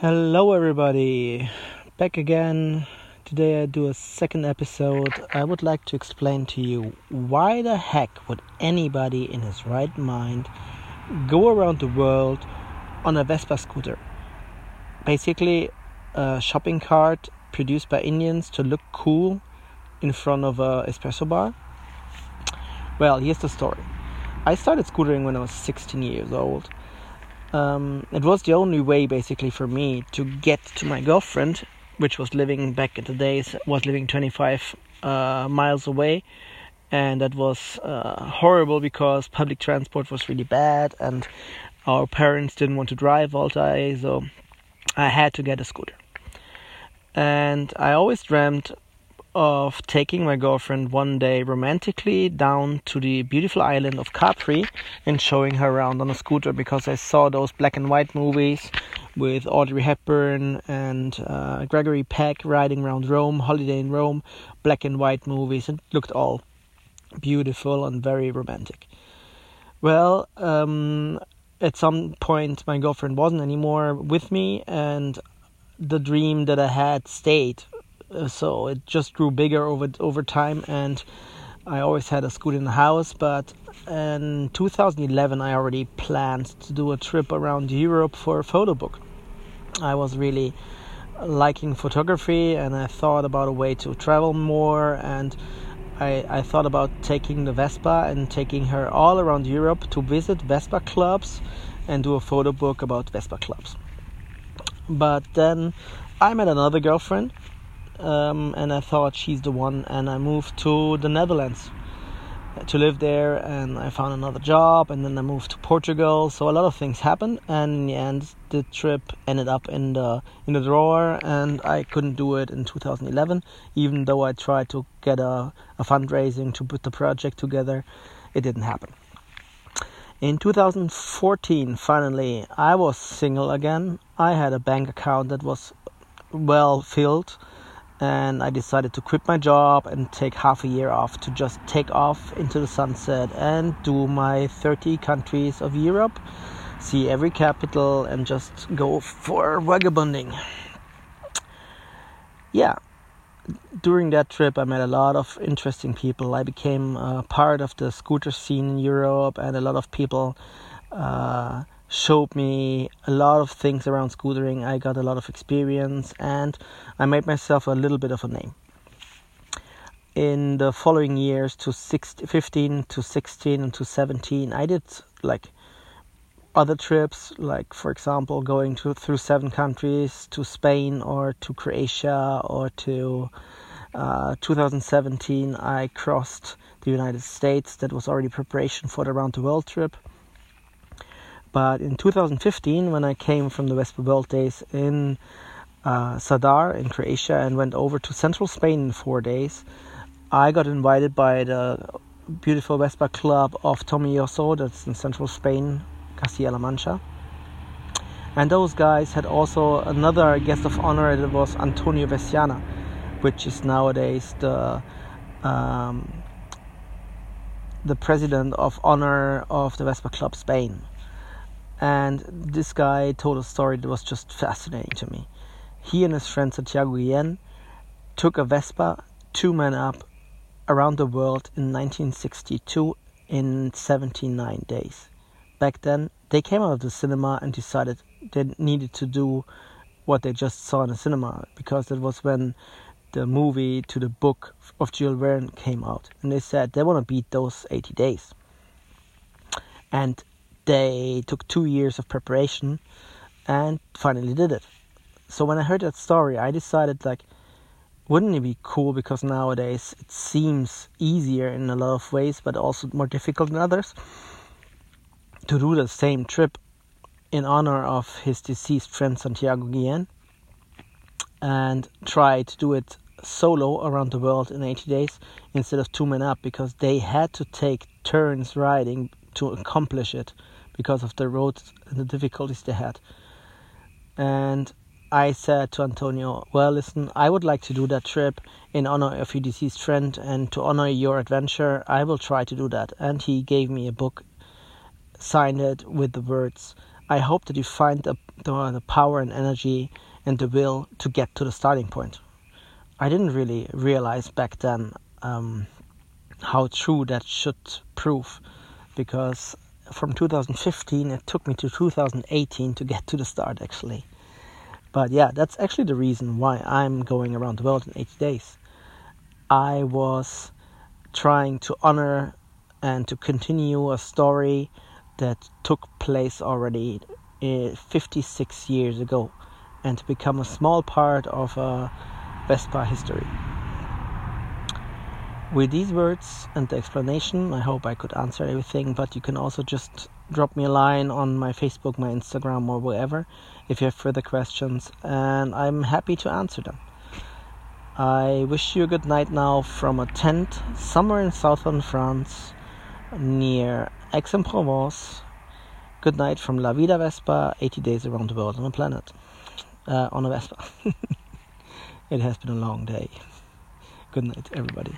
Hello, everybody. Back again. Today I do a second episode. I would like to explain to you why the heck would anybody in his right mind go around the world on a Vespa scooter? Basically, a shopping cart produced by Indians to look cool in front of a espresso bar. Well, here's the story. I started scootering when I was 16 years old um, it was the only way basically for me to get to my girlfriend which was living back in the days was living 25 uh, miles away. And that was uh, horrible because public transport was really bad and our parents didn't want to drive all day so i had to get a scooter. And i always dreamed of taking my girlfriend one day romantically down to the beautiful island of Capri and showing her around on a scooter because I saw those black and white movies with Audrey Hepburn and uh, Gregory Peck riding around Rome, Holiday in Rome, black and white movies. It looked all beautiful and very romantic. Well, um, at some point, my girlfriend wasn't anymore with me, and the dream that I had stayed Uh, so it just grew bigger over over time and I always had a scooter in the house but in 2011 I already planned to do a trip around Europe for a photo book I was really liking photography and I thought about a way to travel more and I, I thought about taking the Vespa and taking her all around Europe to visit Vespa clubs and do a photo book about Vespa clubs. But then I met another girlfriend um, and I thought she's the one, and I moved to the Netherlands to live there, and I found another job, and then I moved to Portugal. So a lot of things happened, and in the end, the trip ended up in the in the drawer, and I couldn't do it in 2011, even though I tried to get a, a fundraising to put the project together. It didn't happen. In 2014, finally, I was single again. I had a bank account that was well filled and I decided to quit my job and take half a year off to just take off into the sunset and do my 30 countries of Europe, see every capital, and just go for vagabonding. Yeah, during that trip, I met a lot of interesting people. I became part of the scooter scene in Europe, and a lot of people. Uh, showed me a lot of things around scootering. I got a lot of experience and I made myself a little bit of a name. In the following years, to 16, 15 to 16 and to 17, I did like other trips, like for example, going to through seven countries to Spain or to Croatia or to uh, 2017. I crossed the United States. That was already preparation for the round the world trip but in 2015, when I came from the Vespa World Days in uh, Zadar in Croatia and went over to central Spain in four days, I got invited by the beautiful Vespa club of Tomelloso, that's in central Spain, Castilla-La Mancha. And those guys had also another guest of honor, it was Antonio Veciana, which is nowadays the um, the president of honor of the Vespa Club Spain. And this guy told a story that was just fascinating to me. He and his friend Santiago Guillen took a Vespa, two men up, around the world in 1962 in 79 days. Back then, they came out of the cinema and decided they needed to do what they just saw in the cinema because it was when the movie to the book of Jules Verne came out. And they said they want to beat those 80 days. And they took two years of preparation and finally did it. So when I heard that story, I decided like, wouldn't it be cool? Because nowadays it seems easier in a lot of ways, but also more difficult in others, to do the same trip in honor of his deceased friend Santiago Guillen and try to do it solo around the world in 80 days instead of two men up because they had to take turns riding to accomplish it because of the roads and the difficulties they had. And I said to Antonio, Well, listen, I would like to do that trip in honor of your deceased friend and to honor your adventure. I will try to do that. And he gave me a book, signed it with the words, I hope that you find the, the, the power and energy and the will to get to the starting point. I didn't really realize back then um, how true that should prove because from 2015 it took me to 2018 to get to the start actually. But yeah that's actually the reason why i'm going around the world in 80 days. I was trying to honor and to continue a story that took place already eh, 56 years ago and to become a small part of a vespa history with these words and the explanation, I hope I could answer everything, but you can also just drop me a line on my Facebook, my Instagram, or wherever if you have further questions, and I'm happy to answer them. I wish you a good night now from a tent somewhere in southern France near Aix-en-Provence. Good night from La Vida Vespa, 80 days around the world on a planet. Uh, on a Vespa. it has been a long day. Good night, everybody.